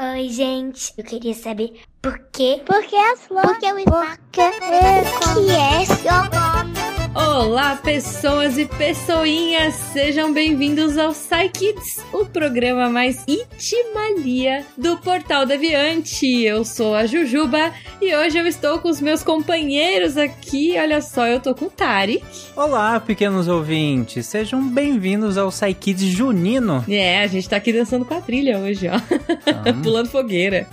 Oi, gente. Eu queria saber por quê? Por que as flores? Por que o espaço? que é seu nome? Olá, pessoas e pessoinhas! Sejam bem-vindos ao Psy Kids, o programa mais itimalia do Portal Deviante. Eu sou a Jujuba e hoje eu estou com os meus companheiros aqui. Olha só, eu tô com o Tarek. Olá, pequenos ouvintes, sejam bem-vindos ao Psy Kids Junino. É, a gente tá aqui dançando quadrilha hoje, ó. Então, Pulando fogueira.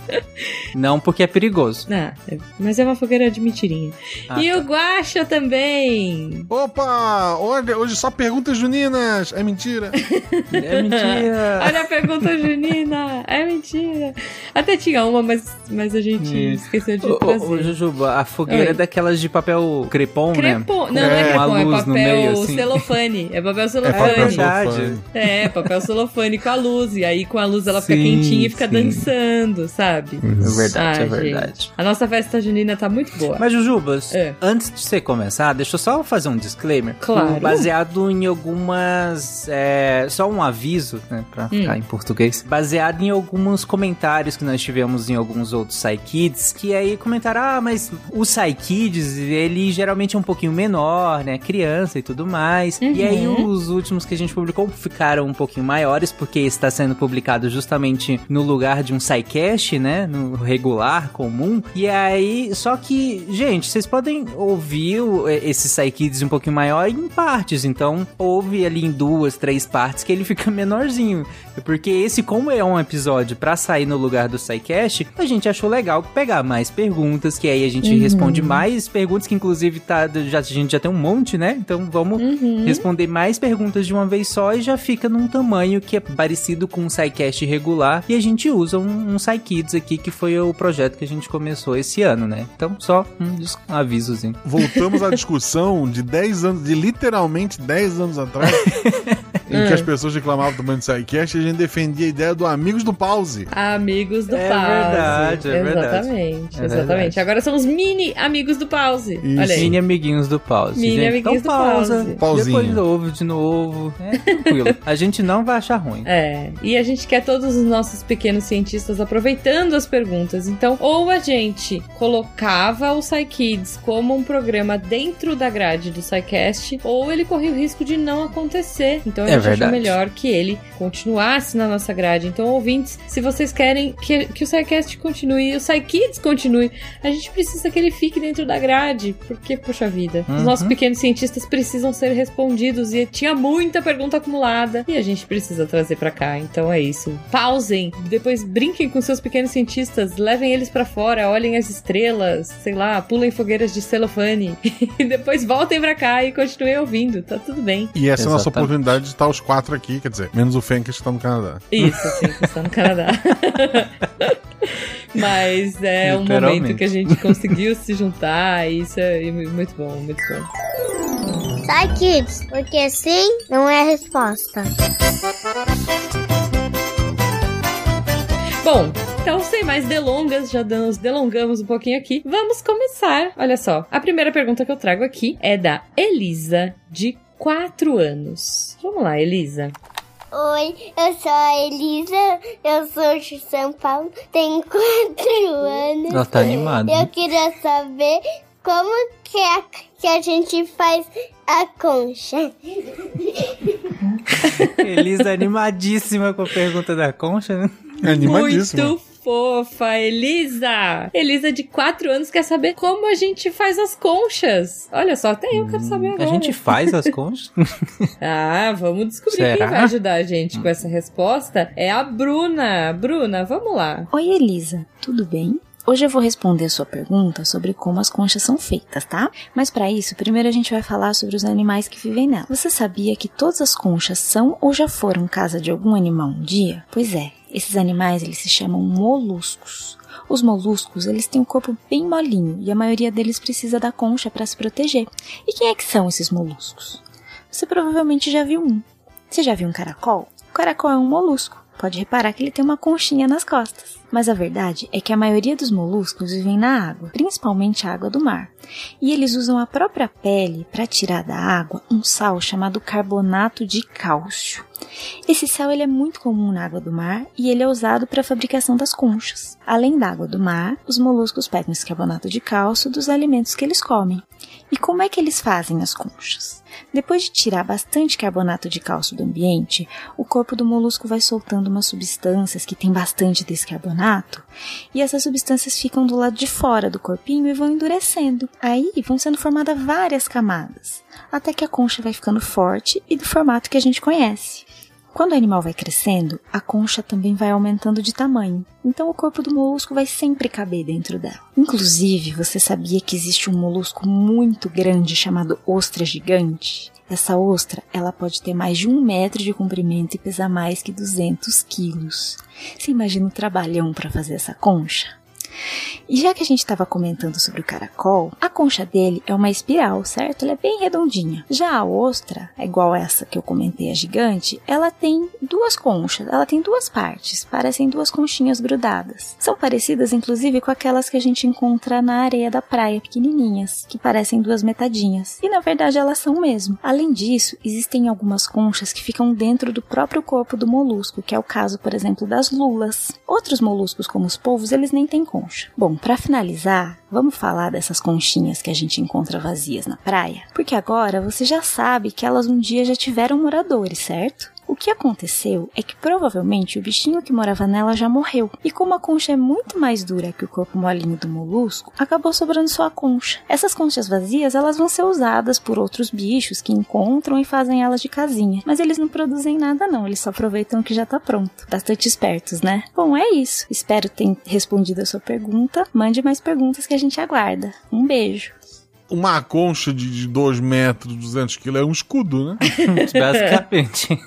não porque é perigoso. Ah, é- mas é uma fogueira de mentirinha. Ah, e tá. o Guaxa também. Opa! Olha, hoje só perguntas juninas! É mentira! É mentira. Olha a pergunta junina. É mentira. Até tinha uma, mas, mas a gente Isso. esqueceu de trazer. ô, Jujuba, a fogueira Oi. é daquelas de papel crepom, Crepom. né? Não, não é É, crepom, é papel meio, assim. celofane. É papel É celofane. papel verdade. É, papel celofane com a luz. E aí com a luz ela fica Sim, quentinha e fica sim. dançando, sabe? É verdade, Ah, é verdade. gente. A nossa festa junina tá muito boa. Mas, Jujubas, É. antes de você começar, deixa eu só fazer um disclaimer. Claro. Baseado em algumas. é, só um aviso, né? Pra ficar em português. Baseado em alguns comentários que nós tivemos em alguns outros Psykids. Que aí comentaram: ah, mas o Psykids, ele geralmente é um pouquinho menor, né? Criança e tudo mais. E aí Uhum. os últimos que a gente publicou ficaram um pouquinho maiores, porque está sendo publicado justamente no lugar de um SciCast, né? No regular, comum. E aí, só que, gente, vocês podem ouvir esse Um pouquinho maior em partes. Então, ouve ali em duas, três partes que ele fica menorzinho. Porque esse, como é um episódio pra sair no lugar do SciCast, a gente achou legal pegar mais perguntas, que aí a gente responde mais perguntas, que inclusive tá, já, a gente já tem um monte, né? Então vamos Uhum. responder mais perguntas de uma vez só e já fica num tamanho que é parecido com um SciCast regular. E a gente usa um, um SciKids aqui, que foi o projeto que a gente começou esse ano, né? Então, só um, um avisozinho. Voltamos à discussão de 10 anos, de literalmente 10 anos atrás, em que as pessoas reclamavam do Band Sidecast a gente defendia a ideia do Amigos do Pause. Amigos do É Pause. verdade, é verdade. Exatamente, É exatamente. verdade. Agora são os mini amigos do Pause. Isso. Olha aí. Mini amiguinhos do pause. Mini gente. amiguinhos então, do pausa, pause. Pauzinho. Depois ouve de novo. É tranquilo. a gente não vai achar ruim. É, e a gente quer todos os nossos pequenos cientistas aproveitando as perguntas. Então, ou a gente colocava o PsyKids como um programa dentro da grade do PsyCast, ou ele corria o risco de não acontecer. Então É gente achou verdade. melhor que ele continuasse na nossa grade. Então, ouvintes, se vocês querem que, que o PsyCast continue e o PsyKids continue, a gente precisa que ele fique dentro da grade. Porque, poxa vida, os Uhum. nossos pequenos cientistas precisam ser respondidos e tinha muita pergunta acumulada e a gente precisa trazer pra cá. Então é isso. Pausem, depois brinquem com seus pequenos cientistas, levem eles pra fora, olhem as estrelas, sei lá, pulem fogueiras de celofane e depois voltem pra cá e continuem ouvindo. Tá tudo bem. E essa é a nossa Exatamente. oportunidade de estar os quatro aqui, quer dizer, menos o Fencas que está no Canadá. Isso, sim, que está no Canadá. Mas é um momento que a gente conseguiu se juntar e isso é muito bom, muito bom. Sai, kids, porque sim não é a resposta. Bom, então sem mais delongas, já nos delongamos um pouquinho aqui. Vamos começar. Olha só, a primeira pergunta que eu trago aqui é da Elisa, de 4 anos. Vamos lá, Elisa. Oi, eu sou a Elisa, eu sou de São Paulo, tenho quatro anos. Ela tá animada. Eu queria saber como que a, que a gente faz a concha. Elisa animadíssima com a pergunta da concha, né? É animadíssimo. Muito fofa, Elisa! Elisa, de 4 anos, quer saber como a gente faz as conchas. Olha só, até eu quero saber A agora. gente faz as conchas? Ah, vamos descobrir quem Será? vai ajudar a gente com essa resposta. É a Bruna. Bruna, vamos lá. Oi, Elisa, tudo bem? Hoje eu vou responder a sua pergunta sobre como as conchas são feitas, tá? Mas para isso, primeiro a gente vai falar sobre os animais que vivem nela. Você sabia que todas as conchas são ou já foram casa de algum animal um dia? Pois é, esses animais eles se chamam moluscos. Os moluscos, eles têm um corpo bem molinho e a maioria deles precisa da concha para se proteger. E quem é que são esses moluscos? Você provavelmente já viu um. Você já viu um caracol? O caracol é um molusco. Pode reparar que ele tem uma conchinha nas costas. Mas a verdade é que a maioria dos moluscos vivem na água, principalmente a água do mar. E eles usam a própria pele para tirar da água um sal chamado carbonato de cálcio. Esse sal ele é muito comum na água do mar e ele é usado para a fabricação das conchas. Além da água do mar, os moluscos pegam esse carbonato de cálcio dos alimentos que eles comem. E como é que eles fazem as conchas? Depois de tirar bastante carbonato de cálcio do ambiente, o corpo do molusco vai soltando umas substâncias que tem bastante desse carbonato, e essas substâncias ficam do lado de fora do corpinho e vão endurecendo. Aí vão sendo formadas várias camadas, até que a concha vai ficando forte e do formato que a gente conhece. Quando o animal vai crescendo, a concha também vai aumentando de tamanho, então o corpo do molusco vai sempre caber dentro dela. Inclusive, você sabia que existe um molusco muito grande chamado ostra gigante? Essa ostra, ela pode ter mais de um metro de comprimento e pesar mais que 200 quilos. Você imagina o trabalhão para fazer essa concha? E já que a gente estava comentando sobre o caracol, a concha dele é uma espiral, certo? Ela é bem redondinha. Já a ostra, igual essa que eu comentei, a gigante, ela tem duas conchas, ela tem duas partes, parecem duas conchinhas grudadas. São parecidas, inclusive, com aquelas que a gente encontra na areia da praia, pequenininhas, que parecem duas metadinhas. E na verdade elas são mesmo. Além disso, existem algumas conchas que ficam dentro do próprio corpo do molusco, que é o caso, por exemplo, das lulas. Outros moluscos, como os polvos, eles nem têm concha. Bom, para finalizar, vamos falar dessas conchinhas que a gente encontra vazias na praia? Porque agora você já sabe que elas um dia já tiveram moradores, certo? O que aconteceu é que provavelmente o bichinho que morava nela já morreu. E como a concha é muito mais dura que o corpo molinho do molusco, acabou sobrando só a concha. Essas conchas vazias, elas vão ser usadas por outros bichos que encontram e fazem elas de casinha. Mas eles não produzem nada não, eles só aproveitam o que já tá pronto. Bastante espertos, né? Bom, é isso. Espero ter respondido a sua pergunta. Mande mais perguntas que a gente aguarda. Um beijo. Uma concha de 2 metros, 200 quilos é um escudo, né? Basicamente.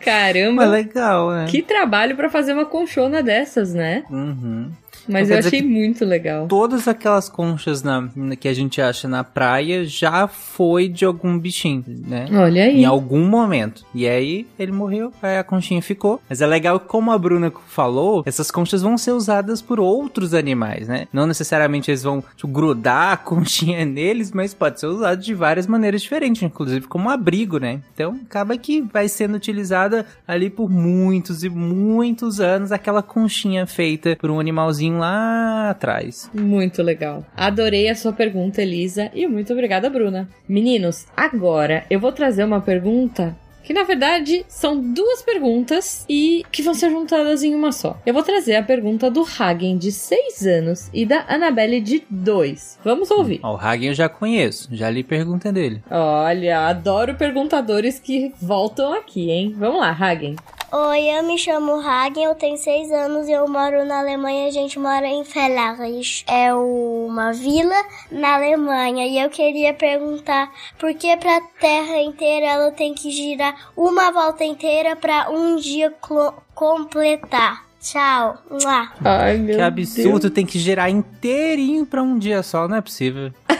Caramba, Mas legal, né? que trabalho pra fazer uma conchona dessas, né? Uhum. Mas eu achei muito legal. Todas aquelas conchas na, que a gente acha na praia já foi de algum bichinho, né? Olha aí. Em algum momento. E aí ele morreu, aí a conchinha ficou. Mas é legal que, como a Bruna falou, essas conchas vão ser usadas por outros animais, né? Não necessariamente eles vão tipo, grudar a conchinha neles, mas pode ser usado de várias maneiras diferentes, inclusive como abrigo, né? Então acaba que vai sendo utilizada ali por muitos e muitos anos aquela conchinha feita por um animalzinho lá atrás. Muito legal. Adorei a sua pergunta, Elisa, e muito obrigada, Bruna. Meninos, agora eu vou trazer uma pergunta que na verdade são duas perguntas e que vão ser juntadas em uma só. Eu vou trazer a pergunta do Hagen de 6 anos e da Annabelle de 2. Vamos ouvir. Ó, o Hagen eu já conheço, já li pergunta dele. Olha, adoro perguntadores que voltam aqui, hein? Vamos lá, Hagen. Oi, eu me chamo Hagen, eu tenho seis anos e eu moro na Alemanha. A gente mora em Fellach. É uma vila na Alemanha. E eu queria perguntar por que pra Terra inteira ela tem que girar uma volta inteira pra um dia completar. Tchau. Mua. Ai, meu Que absurdo, tem que gerar inteirinho pra um dia só, não é possível.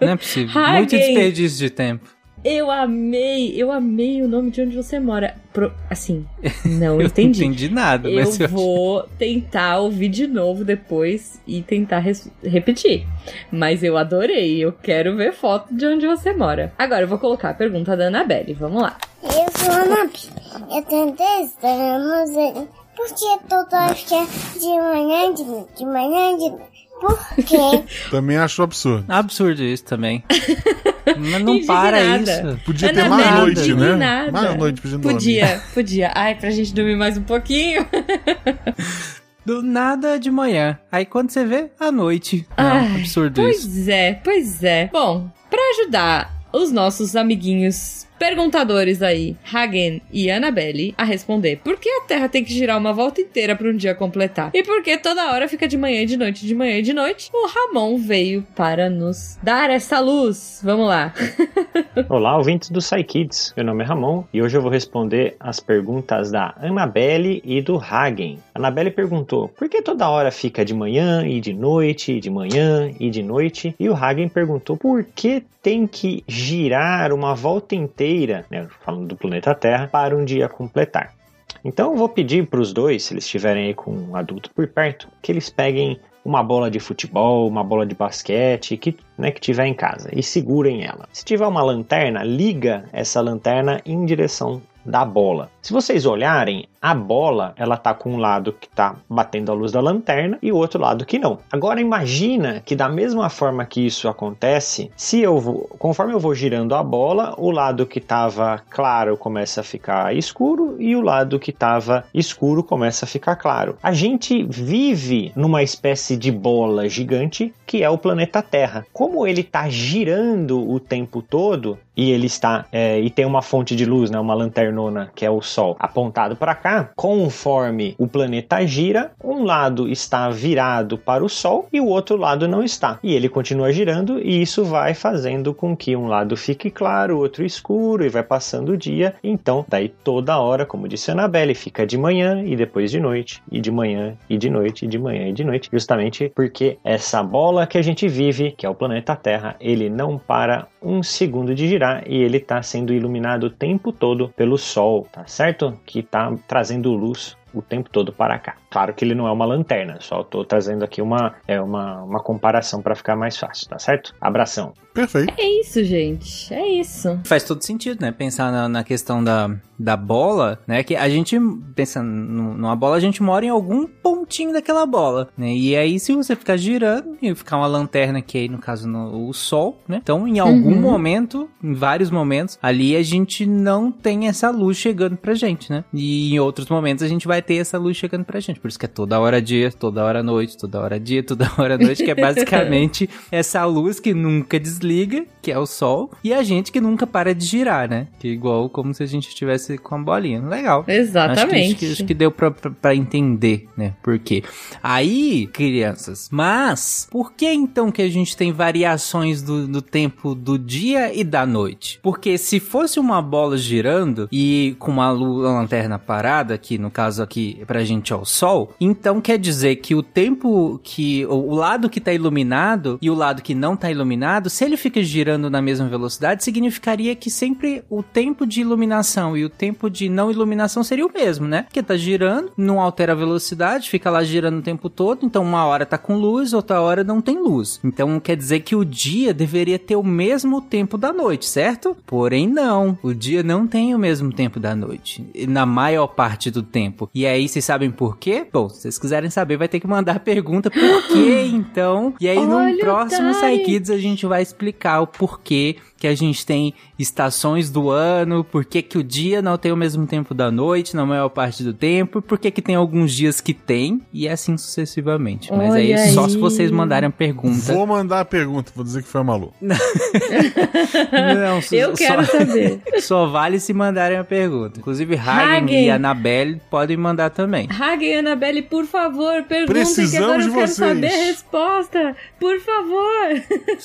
Não é possível. Hagen. Muito desperdício de tempo. Eu amei, eu amei o nome de onde você mora. Pro- assim, não entendi. não entendi nada, Eu mas eu vou tentar ouvir de novo depois e tentar res- repetir. Mas eu adorei, eu quero ver foto de onde você mora. Agora eu vou colocar a pergunta da Annabelle, vamos lá. Eu sou a Nabi. Eu tenho 10 anos. e- Por que toda hora fica de manhã, de de manhã, de? Por quê? Também acho absurdo. Absurdo isso também. Mas não para isso. Podia ter Annabelle mais noite, né? Mais noite pra gente dormir. Podia, podia. Ai, pra gente dormir mais um pouquinho. Do nada de manhã. Aí quando você vê, à noite. Não, Ai, absurdo isso. Pois é, pois é. Bom, pra ajudar os nossos amiguinhos perguntadores aí, Hagen e Annabelle, a responder por que a Terra tem que girar uma volta inteira para um dia completar e por que toda hora fica de manhã e de noite, de manhã e de noite, o Ramon veio para nos dar essa luz. Vamos lá. Olá, ouvintes do SciKids. Meu nome é Ramon e hoje eu vou responder as perguntas da Annabelle e do Hagen. Annabelle perguntou por que toda hora fica de manhã e de noite, de manhã e de noite? E o Hagen perguntou por que tem que girar uma volta inteira, né, falando do planeta Terra, para um dia completar. Então eu vou pedir para os dois, se eles estiverem aí com um adulto por perto, que eles peguem uma bola de futebol, uma bola de basquete, que, né, que tiver em casa e segurem ela. Se tiver uma lanterna, liga essa lanterna em direção da bola. Se vocês olharem, a bola ela tá com um lado que tá batendo a luz da lanterna e o outro lado que não. Agora imagina que da mesma forma que isso acontece, se eu vou, conforme eu vou girando a bola, o lado que estava claro começa a ficar escuro e o lado que estava escuro começa a ficar claro. A gente vive numa espécie de bola gigante que é o planeta Terra. Como ele está girando o tempo todo e ele está é, e tem uma fonte de luz, né, uma lanternona que é o Sol apontado para cá, conforme o planeta gira, um lado está virado para o Sol e o outro lado não está. E ele continua girando e isso vai fazendo com que um lado fique claro, o outro escuro e vai passando o dia. Então, daí toda hora, como disse a Annabelle, fica de manhã e depois de noite, e de manhã e de noite, e de manhã e de noite, justamente porque essa bola que a gente vive, que é o planeta Terra, ele não para um segundo de girar e ele está sendo iluminado o tempo todo pelo Sol, tá certo? Que está trazendo luz o tempo todo para cá. Claro que ele não é uma lanterna, só estou trazendo aqui uma, é uma, uma comparação para ficar mais fácil, tá certo? Abração. Perfeito. É isso, gente. É isso. Faz todo sentido, né? Pensar na, na questão da, da bola, né? Que a gente, pensando numa bola, a gente mora em algum pontinho daquela bola, né? E aí, se você ficar girando e ficar uma lanterna, que aí, no caso, no, o sol, né? Então, em algum Uhum. momento, em vários momentos, ali a gente não tem essa luz chegando pra gente, né? E em outros momentos a gente vai ter essa luz chegando pra gente. Por isso que é toda hora dia, toda hora noite, toda hora dia, toda hora noite, que é basicamente essa luz que nunca desliga, League que é o sol, e a gente que nunca para de girar, né? Que é igual como se a gente estivesse com a bolinha. Legal. Exatamente. acho que, acho que deu pra, pra, pra entender, né? Por quê? Aí, crianças, mas por que então que a gente tem variações do, do tempo do dia e da noite? Porque se fosse uma bola girando e com uma, lu- uma lanterna parada, que no caso aqui pra gente é o sol, então quer dizer que o tempo que. O, o lado que tá iluminado e o lado que não tá iluminado, se ele fica girando na mesma velocidade, significaria que sempre o tempo de iluminação e o tempo de não iluminação seria o mesmo, né? Porque tá girando, não altera a velocidade, fica lá girando o tempo todo, então uma hora tá com luz, outra hora não tem luz. Então quer dizer que o dia deveria ter o mesmo tempo da noite, certo? Porém não, o dia não tem o mesmo tempo da noite, na maior parte do tempo. E aí vocês sabem por quê? Bom, se vocês quiserem saber, vai ter que mandar a pergunta por quê, então. E aí Olha no próximo. Psykids a gente vai explicar o porquê que a gente tem estações do ano, por que que o dia não tem o mesmo tempo da noite na maior parte do tempo, por que que tem alguns dias que tem, e assim sucessivamente. Mas Olha aí, só aí. se vocês mandarem a pergunta. Vou mandar a pergunta, vou dizer que foi a Malu. Não, Eu quero só, saber. só vale se mandarem a pergunta. Inclusive, Hagen Hagen. e Annabelle podem mandar também. Hagen e Annabelle, por favor, perguntem que Precisamos agora eu quero vocês. saber a resposta. Por favor.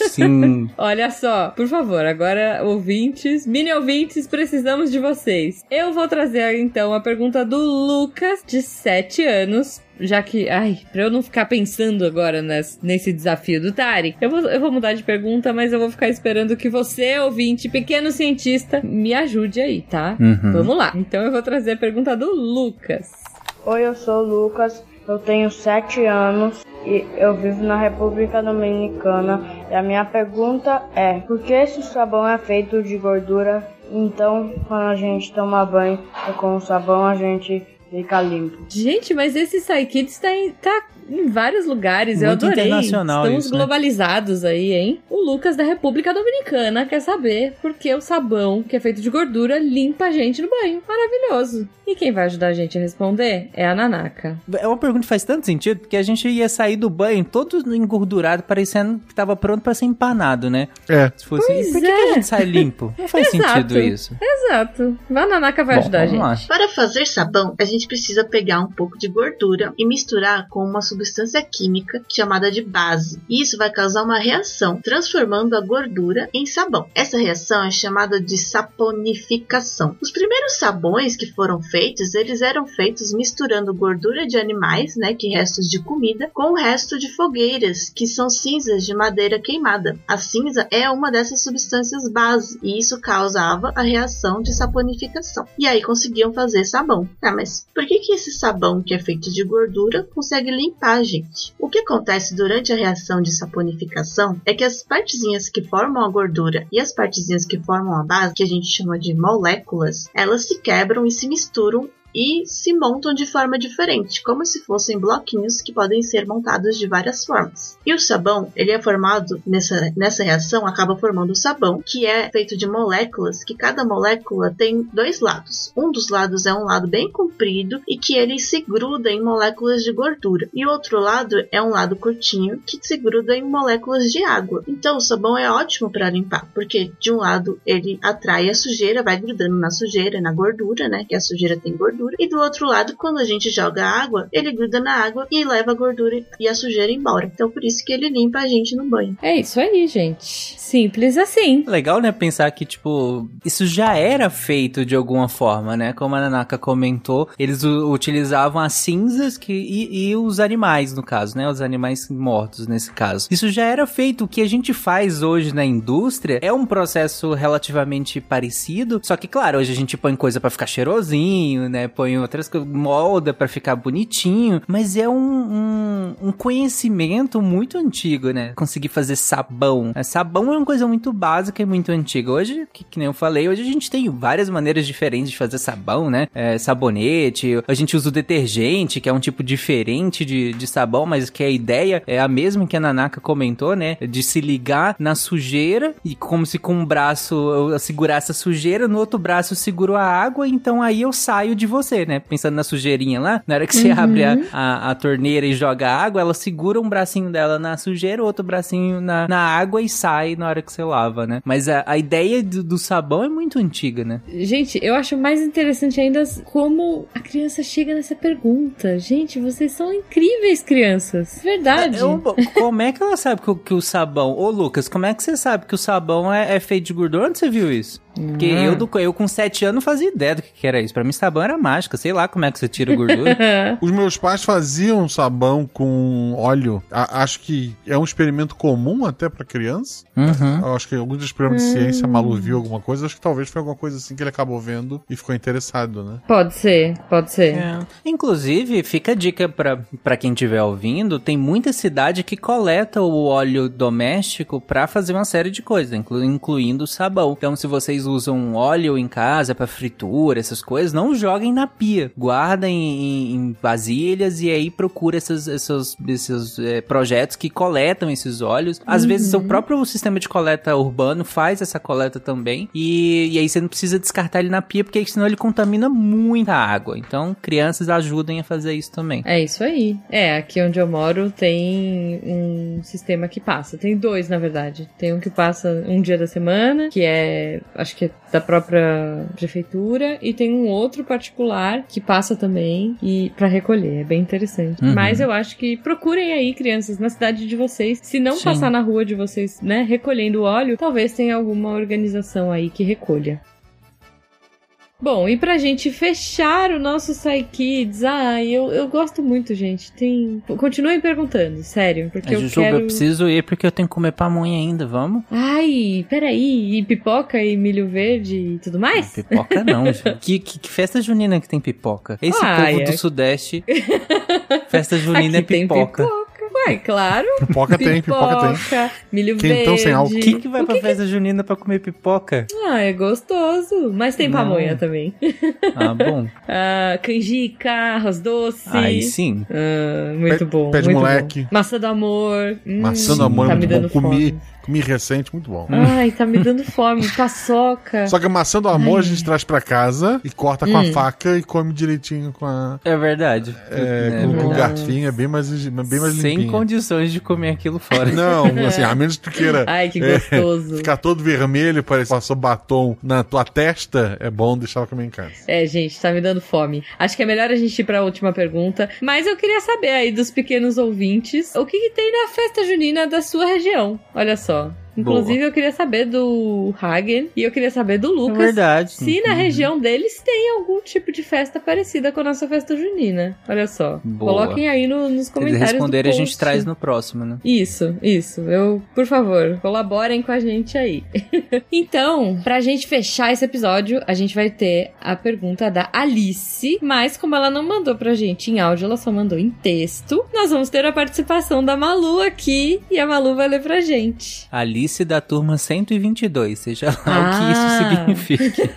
Sim. Olha só, por favor, agora ouvintes, mini ouvintes, precisamos de vocês. Eu vou trazer então a pergunta do Lucas, de 7 anos. Já que, ai, pra eu não ficar pensando agora nes- nesse desafio do Tarek, eu vou, eu vou mudar de pergunta, mas eu vou ficar esperando que você, ouvinte, pequeno cientista, me ajude aí, tá? Uhum. Vamos lá. Então eu vou trazer a pergunta do Lucas. Oi, eu sou o Lucas, eu tenho 7 anos e eu vivo na República Dominicana. E a minha pergunta é: por que esse sabão é feito de gordura? Então, quando a gente toma banho com o sabão, a gente fica limpo. Gente, mas esse Psykids tá em, tá em vários lugares. eu Muito adorei. internacional Estamos isso, né? globalizados aí, hein? O Lucas da República Dominicana quer saber por que o sabão, que é feito de gordura, limpa a gente no banho. Maravilhoso. E quem vai ajudar a gente a responder é a Nanaka. É uma pergunta que faz tanto sentido porque a gente ia sair do banho todo engordurado, parecendo que tava pronto pra ser empanado, né? É. Se fosse, Pois por que, que é. a gente sai limpo? Não faz Exato. sentido isso. Exato. A Nanaka vai Bom, ajudar a gente. lá. Para fazer sabão, a gente precisa pegar um pouco de gordura e misturar com uma substância química chamada de base. E isso vai causar uma reação, transformando a gordura em sabão. Essa reação é chamada de saponificação. Os primeiros sabões que foram feitos, eles eram feitos misturando gordura de animais, né, que restos de comida, com o resto de fogueiras, que são cinzas de madeira queimada. A cinza é uma dessas substâncias base, e isso causava a reação de saponificação. E aí conseguiam fazer sabão. Ah, mas Por que, que esse sabão que é feito de gordura consegue limpar a gente? O que acontece durante a reação de saponificação é que as partezinhas que formam a gordura e as partezinhas que formam a base, que a gente chama de moléculas, elas se quebram e se misturam e se montam de forma diferente, como se fossem bloquinhos que podem ser montados de várias formas. E o sabão, ele é formado nessa, nessa reação, acaba formando o sabão, que é feito de moléculas, que cada molécula tem dois lados. Um dos lados é um lado bem comprido e que ele se gruda em moléculas de gordura, e o outro lado é um lado curtinho que se gruda em moléculas de água. Então o sabão é ótimo para limpar, porque de um lado ele atrai a sujeira, vai grudando na sujeira, na gordura, né? Que a sujeira tem gordura gordura. E do outro lado, quando a gente joga água, ele gruda na água e leva a gordura e a sujeira embora. Então por isso que ele limpa a gente no banho. É isso aí, gente. Simples assim. Legal, né? Pensar que, tipo, isso já era feito de alguma forma, né? Como a Nanaka comentou, eles utilizavam as cinzas que, e, e, os animais, no caso, né? Os animais mortos, nesse caso. Isso já era feito. O que a gente faz hoje na indústria é um processo relativamente parecido. Só que, claro, hoje a gente põe coisa para ficar cheirosinho, né? Põe outras coisas, molda para ficar bonitinho, mas é um, um, um, conhecimento muito antigo, né? Conseguir fazer sabão. É, sabão é uma coisa muito básica e muito antiga. Hoje, que, que nem eu falei, hoje a gente tem várias maneiras diferentes de fazer sabão, né? É, sabonete, a gente usa o detergente, que é um tipo diferente de, de sabão, mas que a ideia é a mesma que a Nanaka comentou, né? De se ligar na sujeira e como se com um braço eu segurasse a sujeira, no outro braço eu seguro a água, então aí eu saio de você você, né? Pensando na sujeirinha lá, na hora que você uhum. abre a, a, a, torneira e joga água, ela segura um bracinho dela na sujeira, outro bracinho na, na água e sai na hora que você lava, né? Mas a, a ideia do, do sabão é muito antiga, né? Gente, eu acho mais interessante ainda como a criança chega nessa pergunta. Gente, vocês são incríveis, crianças. Verdade. Eu, como é que ela sabe que, que, o sabão. Ô, Lucas, como é que você sabe que o sabão é, é feito de gordura? Onde você viu isso? Porque hum. eu, do, eu com 7 anos fazia ideia do que, que era isso. Pra mim, sabão era mágica. Sei lá como é que você tira gordura. Os meus pais faziam sabão com óleo. A, acho que é um experimento comum até pra criança. Uhum. Acho que alguns experimentos de ciência, hum. Malu viu alguma coisa. Acho que talvez foi alguma coisa assim que ele acabou vendo e ficou interessado, né? Pode ser, pode ser. É. Inclusive, fica a dica pra, pra quem estiver ouvindo: tem muita cidade que coleta o óleo doméstico pra fazer uma série de coisas, inclu, incluindo o sabão. Então, se vocês vocês usam óleo em casa para fritura, essas coisas, não joguem na pia. Guardem em, em vasilhas e aí procura esses, esses, esses é, projetos que coletam esses óleos. Às uhum. vezes o próprio sistema de coleta urbano faz essa coleta também. E, e aí você não precisa descartar ele na pia, porque senão ele contamina muita água. Então, crianças ajudem a fazer isso também. É isso aí. É, aqui onde eu moro tem um sistema que passa. Tem dois, na verdade. Tem um que passa um dia da semana, que é acho que é da própria prefeitura, e tem um outro particular que passa também e para recolher. É bem interessante. Uhum. Mas eu acho que procurem aí, crianças, na cidade de vocês. Se não Sim. passar na rua de vocês, né, recolhendo óleo, talvez tenha alguma organização aí que recolha. Bom, e pra gente fechar o nosso Psy Kids, ah, eu, eu gosto muito, gente. Tem. Continuem perguntando, sério. Porque é, eu Jujuba, quero. eu preciso ir porque eu tenho que comer pamonha ainda, vamos? Ai, peraí. E pipoca e milho verde e tudo mais? Não, pipoca não. que, que, que, festa junina que tem pipoca? Esse ah, povo é. do Sudeste. festa junina Aqui é pipoca. Tem pipoca. Ué, claro. Pipoca, tem, pipoca tem. Milho Quentão verde. sem álcool. Quem que vai pra que festa que... junina pra comer pipoca? Ah, é gostoso. Mas tem Não. pamonha também. Ah, bom. ah, canjica, arroz doce. Aí sim. Ah, muito pé, bom. Pé de muito moleque. Bom. Maçã do amor. Hum, Maçã do amor tá é muito me dando bom. Comi, Comi recente, muito bom. Ai, tá me dando fome, paçoca. Só que a maçã do amor Ai. a gente traz pra casa e corta com hum. a faca e come direitinho com a. É verdade. É, é com, o garfinho é bem mais, bem mais Sem limpinho. condições de comer aquilo fora. Não, assim, a menos que tu queira. Ai, que gostoso. É, ficar todo vermelho, parece que passou batom na tua testa, é bom deixar ela comer em casa. É, gente, tá me dando fome. Acho que é melhor a gente ir pra última pergunta. Mas eu queria saber aí dos pequenos ouvintes o que, que tem na festa junina da sua região. Olha só. abrazo. Inclusive, Boa. eu queria saber do Hagen e eu queria saber do Lucas. É verdade. Se na uhum. região deles tem algum tipo de festa parecida com a nossa festa junina. Olha só. Boa. Coloquem aí no, nos comentários. Se eles responderem, a gente traz no próximo, né? Isso, isso. Eu, por favor, colaborem com a gente aí. então, pra gente fechar esse episódio, a gente vai ter a pergunta da Alice, mas como ela não mandou pra gente em áudio, ela só mandou em texto, nós vamos ter a participação da Malu aqui e a Malu vai ler pra gente. Alice da turma 122, seja lá ah. o que isso ah. significa.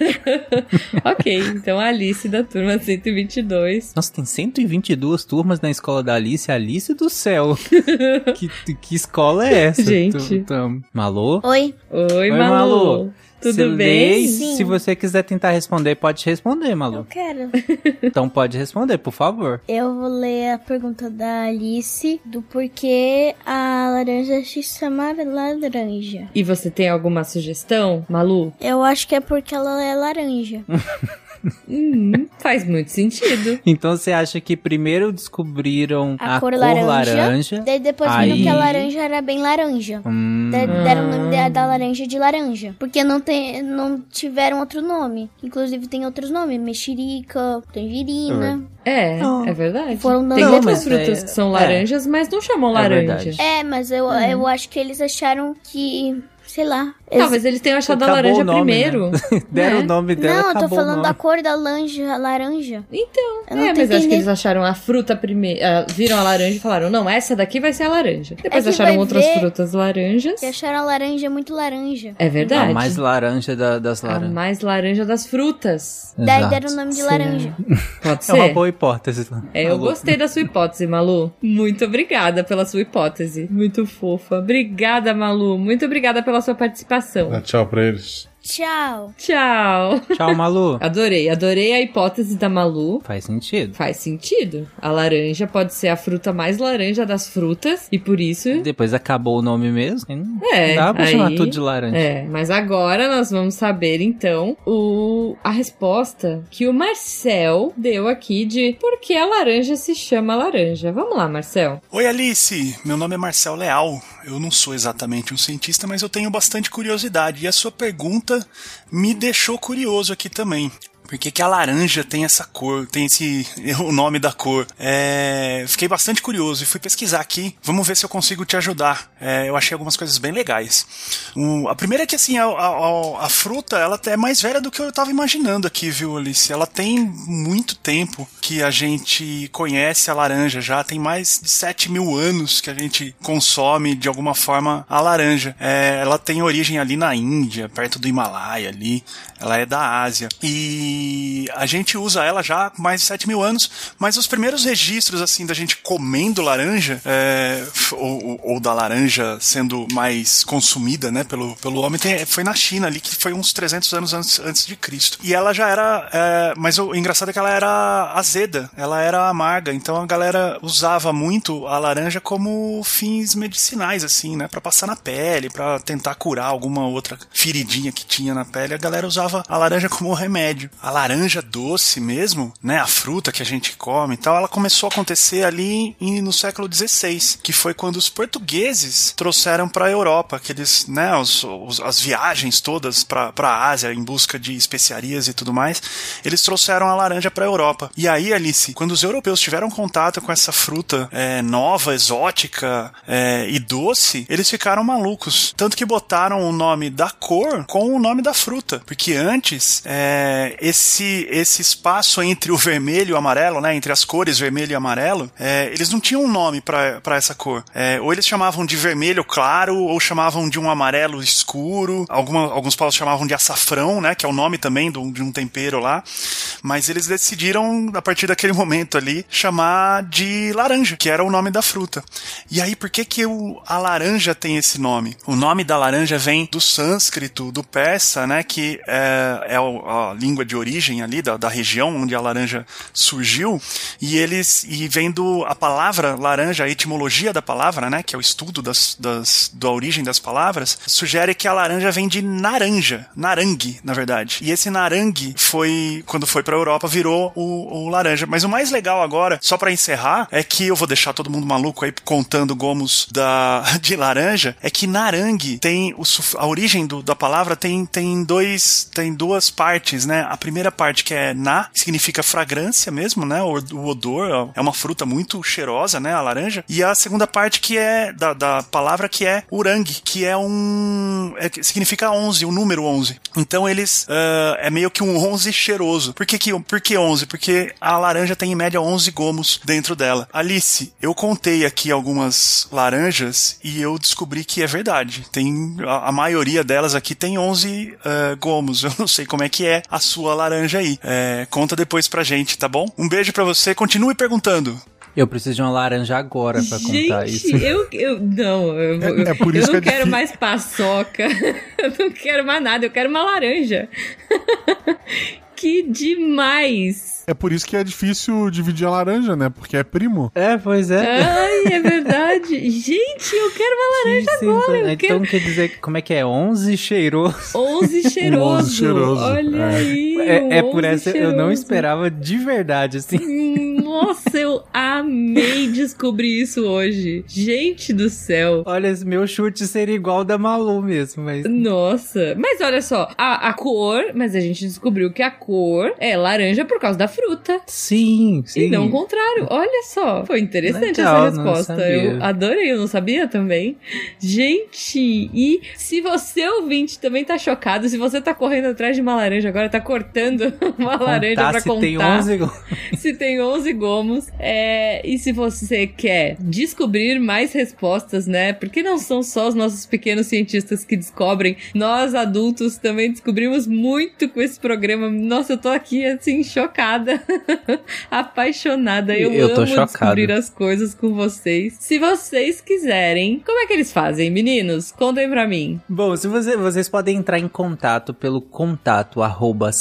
ok, então Alice da turma 122. Nossa, tem 122 turmas na escola da Alice. Alice do céu. que, que escola é essa? Gente. Malu? Oi. Oi, Oi Malu. Malu. Tudo se bem? Sim. Se você quiser tentar responder, pode responder, Malu. Eu quero. então pode responder, por favor. Eu vou ler a pergunta da Alice do porquê a laranja se chama laranja. E você tem alguma sugestão, Malu? Eu acho que é porque ela é laranja. Hum, faz muito sentido. Então você acha que primeiro descobriram a, a cor, cor, laranja, laranja daí depois aí... viram que a laranja era bem laranja. Hum. Deram o nome da, da, laranja de laranja. Porque não, tem, não tiveram outro nome. Inclusive tem outros nomes: mexerica, tangerina. É, oh. é verdade. Foram tem outras frutas é, que são laranjas, é. mas não chamam é laranja. É, mas eu, uhum. eu acho que eles acharam que sei lá. Talvez eles tenham achado a laranja nome, primeiro. Né? Deram né? o nome dela. Não, eu tô falando da cor da laranja, laranja. Então. Eu é, mas acho que eles acharam a fruta primeiro. Uh, viram a laranja e falaram: não, essa daqui vai ser a laranja. Depois é acharam outras frutas laranjas. E acharam a laranja muito laranja. É verdade. A mais laranja da, das laranjas. A mais laranja das frutas. Exato. Daí deram o nome de Sim. laranja. Pode ser. É uma boa hipótese. É, eu gostei da sua hipótese, Malu. Muito obrigada pela sua hipótese. Muito fofa. Obrigada, Malu. Muito obrigada pela sua participação. Dá tchau pra eles. Tchau. Tchau. Tchau, Malu. Adorei, adorei a hipótese da Malu. Faz sentido. Faz sentido. A laranja pode ser a fruta mais laranja das frutas e por isso. Depois acabou o nome mesmo. É. Dá pra aí, chamar tudo de laranja. É, mas agora nós vamos saber então o a resposta que o Marcel deu aqui de por que a laranja se chama laranja. Vamos lá, Marcel. Oi, Alice. Meu nome é Marcel Leal. Eu não sou exatamente um cientista, mas eu tenho bastante curiosidade. E a sua pergunta me deixou curioso aqui também. Por que, que a laranja tem essa cor, tem esse o nome da cor? É, fiquei bastante curioso e fui pesquisar aqui. Vamos ver se eu consigo te ajudar. É, eu achei algumas coisas bem legais. O, a primeira é que assim a, a, a, fruta ela é mais velha do que eu estava imaginando aqui, viu, Alice? Ela tem muito tempo que a gente conhece a laranja já. Tem mais de 7 mil anos que a gente consome de alguma forma a laranja. É, ela tem origem ali na Índia, perto do Himalaia ali. Ela é da Ásia. E a gente usa ela já há mais de 7 mil anos, mas os primeiros registros, assim, da gente comendo laranja, é, ou, ou, da laranja sendo mais consumida, né, pelo, pelo homem, tem, foi na China ali, que foi uns 300 anos antes, antes de Cristo. E ela já era, é, mas o engraçado é que ela era azeda, ela era amarga, então a galera usava muito a laranja como fins medicinais, assim, né, para passar na pele, para tentar curar alguma outra feridinha que tinha na pele, a galera usava a laranja como remédio. A laranja doce mesmo, né, a fruta que a gente come e tal, ela começou a acontecer ali no século XVI, que foi quando os portugueses trouxeram para a Europa, aqueles, né, os, os, as viagens todas para a Ásia em busca de especiarias e tudo mais, eles trouxeram a laranja para a Europa. E aí, Alice, quando os europeus tiveram contato com essa fruta é, nova, exótica é, e doce, eles ficaram malucos. Tanto que botaram o nome da cor com o nome da fruta, porque antes, é, esse, esse espaço entre o vermelho e o amarelo, né, entre as cores vermelho e amarelo, é, eles não tinham um nome para essa cor. É, ou eles chamavam de vermelho claro, ou chamavam de um amarelo escuro, alguma, alguns povos chamavam de açafrão, né, que é o nome também de um, de um tempero lá, mas eles decidiram, a partir daquele momento ali, chamar de laranja, que era o nome da fruta. E aí, por que que o, a laranja tem esse nome? O nome da laranja vem do sânscrito, do persa, né, que é, é a língua de, origem ali, da, da região onde a laranja surgiu, e eles, e vendo a palavra laranja, a etimologia da palavra, né, que é o estudo das, das, da origem das palavras, sugere que a laranja vem de naranja, narangue, na verdade. E esse narangue foi, quando foi pra Europa, virou o, o laranja. Mas o mais legal agora, só para encerrar, é que eu vou deixar todo mundo maluco aí contando gomos da, de laranja, é que narangue tem o, a origem do, da palavra tem, tem dois, tem duas partes, né? A primeira parte que é na, significa fragrância mesmo, né? O, o odor, é uma fruta muito cheirosa, né? A laranja. E a segunda parte que é da, da palavra que é urang, que é um, é, significa 11, o número 11. Então eles, uh, é meio que um 11 cheiroso. Por que, que, por que 11? Porque a laranja tem em média 11 gomos dentro dela. Alice, eu contei aqui algumas laranjas e eu descobri que é verdade. Tem a, a maioria delas aqui tem 11 uh, gomos. Eu não sei como é que é a sua laranja aí. É, conta depois pra gente, tá bom? Um beijo para você. Continue perguntando. Eu preciso de uma laranja agora pra contar isso. Gente, eu, eu não, eu, É- é por eu isso não que é quero difí- mais paçoca. eu não quero mais nada, eu quero uma laranja. que demais! É por isso que é difícil dividir a laranja, né? Porque é primo. É, pois é. Ai, é verdade. Gente, eu quero uma laranja Sim, agora. Eu então quero quer dizer, como é que é? 11 cheiroso. 11 cheiroso. 11 cheiroso, Olha é. aí. É, é por 11 essa eu não cheiroso. esperava de verdade, assim. Nossa, eu amei descobrir isso hoje. Gente do céu. Olha, esse meu chute seria igual ao da Malu mesmo, mas. Nossa, mas olha só, a, a cor, mas a gente descobriu que a cor é laranja por causa da fruta. Sim, sim. E não o contrário. Olha só. Foi interessante Legal, essa resposta. Eu adorei, eu não sabia também. Gente, e se você ouvinte também tá chocado, se você tá correndo atrás de uma laranja agora, tá cortando uma laranja Contar pra se contar tem 11 go- se tem 11 gomos. É, e se você quer descobrir mais respostas, né? Porque não são só os nossos pequenos cientistas que descobrem. Nós, adultos, também descobrimos muito com esse programa. Nossa, eu tô aqui, assim, chocada. Apaixonada. Eu, Eu tô amo chocado. descobrir as coisas com vocês. Se vocês quiserem, como é que eles fazem, meninos? Contem pra mim. Bom, se você, vocês podem entrar em contato pelo contato arroba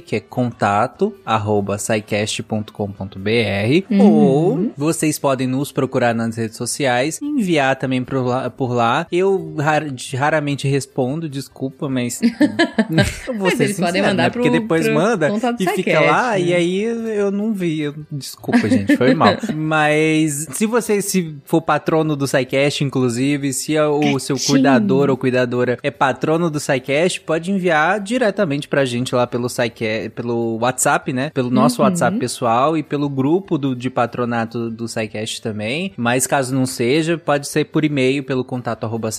que é contato arroba Uhum. ou vocês podem nos procurar nas redes sociais, enviar também por lá. Por lá. Eu rar- raramente respondo, desculpa, mas. Mas ser eles podem mandar né? Porque pro- depois pro manda e fica lá, né? e aí eu não vi. eu- Desculpa, gente, foi mal. Mas se você se for patrono do SciCast, inclusive, se o seu cuidador ou cuidadora é patrono do SciCast, pode enviar diretamente pra gente lá pelo SciCast, pelo WhatsApp, né? Pelo nosso Uhum. WhatsApp pessoal e pelo grupo do, de patronato do SciCast também. Mas caso não seja, pode ser por e-mail pelo contato arroba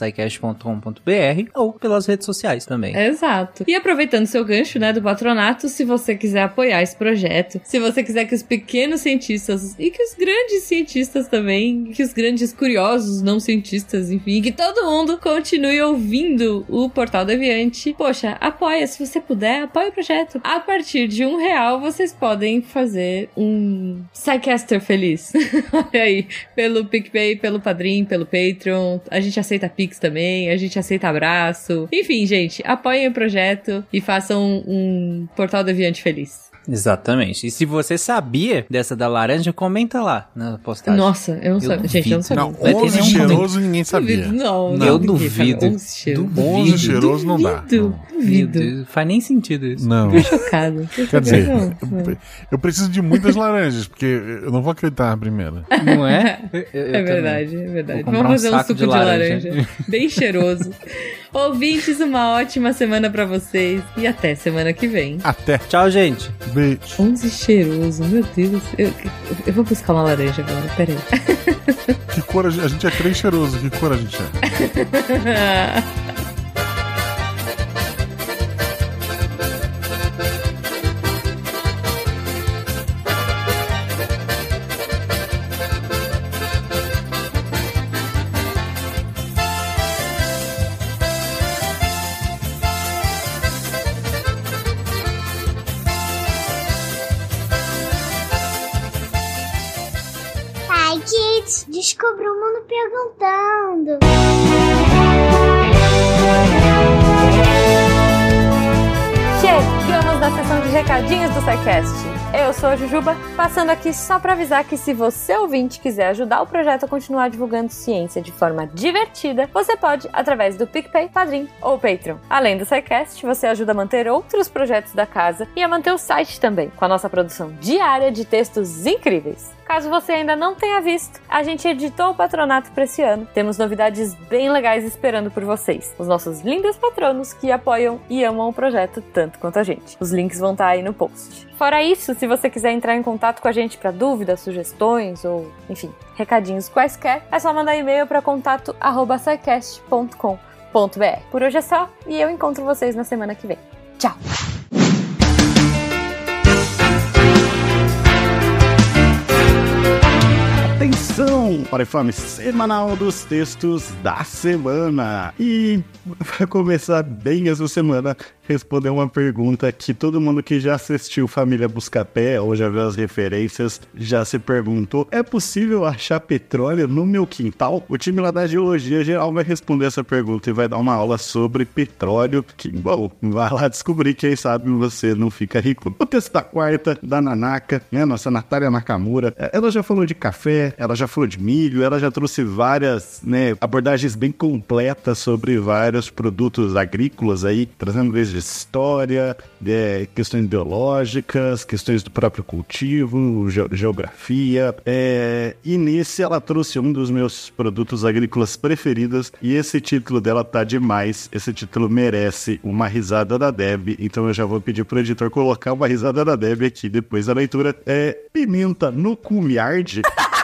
ou pelas redes sociais também. Exato. E aproveitando seu gancho, né, do patronato, se você quiser apoiar esse projeto, se você quiser que os pequenos cientistas e que os grandes cientistas também, que os grandes curiosos não cientistas, enfim, que todo mundo continue ouvindo o Portal Deviante, poxa, apoia, se você puder, apoia o projeto. A partir de um real, vocês podem fazer um Psycaster feliz. Olha aí, pelo PicPay, pelo Padrim, pelo Patreon, a gente aceita Pix também, a gente aceita abraço. Enfim, gente, apoiem o projeto e façam um Portal Deviante feliz. Exatamente. E se você sabia dessa da laranja, comenta lá na postagem. Nossa, eu não Eu sabia. Gente, eu não sabia. Não, Vai ter 11 nenhum cheiroso ninguém sabia. Duvido, Não, Eu não, ninguém duvido. sabe. 11 cheiroso. Duvido. 11 cheiroso não dá. Duvido, duvido. Faz nem sentido isso. Não. Tô chocado. Tô Quer dizer. Não, não. eu, eu preciso de muitas laranjas, porque eu não vou acreditar na primeira. Não é? Eu- eu É também. verdade, é verdade. Vamos um fazer um suco de de, laranja. laranja. Bem cheiroso. Ouvintes, uma ótima semana pra vocês e até semana que vem. Até. Tchau, gente. Beijo. 11 cheiroso, meu Deus. Eu, eu vou buscar uma laranja agora, peraí. Que cor a gente, a gente é três cheiroso, que cor a gente é? Descobriu o mundo perguntando. Chegamos na sessão de recadinhos do SciCast. Eu sou a Jujuba, passando aqui só para avisar que se você ouvinte quiser ajudar o projeto a continuar divulgando ciência de forma divertida, você pode através do PicPay, Padrim ou Patreon. Além do SciCast, você ajuda a manter outros projetos da casa e a manter o site também, com a nossa produção diária de textos incríveis. Caso você ainda não tenha visto, a gente editou o patronato para esse ano. Temos novidades bem legais esperando por vocês. Os nossos lindos patronos que apoiam e amam o projeto tanto quanto a gente. Os links vão estar aí no post. Fora isso, se você quiser entrar em contato com a gente para dúvidas, sugestões ou, enfim, recadinhos quaisquer, é só mandar e-mail para contato@sicast.com.br. Por hoje é só e eu encontro vocês na semana que vem. Tchau. Atenção para o informe semanal dos textos da semana. E para começar bem essa semana, responder uma pergunta que todo mundo que já assistiu Família Buscapé ou já viu as referências já se perguntou: é possível achar petróleo no meu quintal? O time lá da Geologia Geral vai responder essa pergunta e vai dar uma aula sobre petróleo. Que, bom, vai lá descobrir, quem sabe você não fica rico. O texto da quarta, da Nanaka, né, nossa Natália Nakamura, é, ela já falou de café, ela já falou de milho, ela já trouxe várias né, abordagens bem completas sobre vários produtos agrícolas aí, trazendo desde história, é, questões biológicas, questões do próprio cultivo, ge geografia. É, e nesse ela trouxe um dos meus produtos agrícolas preferidos e esse título dela tá demais. Esse título merece uma risada da Deb, então eu já vou pedir pro editor colocar uma risada da Deb aqui depois da leitura. É Pimenta no Cumiarde.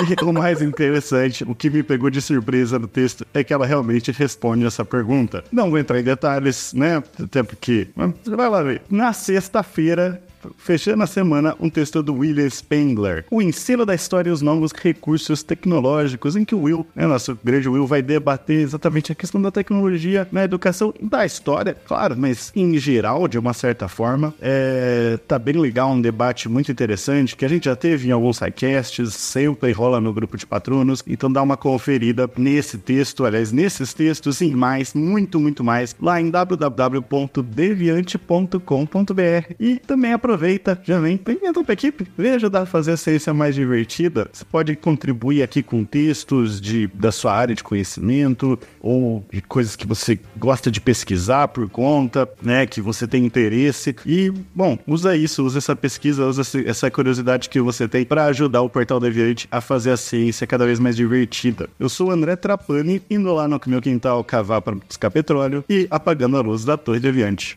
E o mais interessante, o que me pegou de surpresa no texto é que ela realmente responde essa pergunta. Não vou entrar em detalhes, né? Até porque. Vai lá ver. Na sexta-feira, fechando a semana, um texto do William Spengler. O ensino da história e os novos recursos tecnológicos, em que o Will, né, nosso grande Will, vai debater exatamente a questão da tecnologia na educação da história, claro, mas em geral, de uma certa forma. É, tá bem legal, um debate muito interessante que a gente já teve em alguns sidecasts, sempre rola no grupo de patronos, então dá uma conferida nesse texto, aliás, nesses textos e mais, muito, muito mais, lá em www.deviante.com.br e também aproveita aproveita, já vem, entra pra equipe, vem ajudar a fazer a ciência mais divertida. Você pode contribuir aqui com textos de, da sua área de conhecimento ou de coisas que você gosta de pesquisar por conta, né, que você tem interesse. E, bom, usa isso, usa essa pesquisa, usa essa curiosidade que você tem para ajudar o Portal Deviante a fazer a ciência cada vez mais divertida. Eu sou o André Trapani, indo lá no meu quintal cavar para buscar petróleo e apagando a luz da Torre Deviante.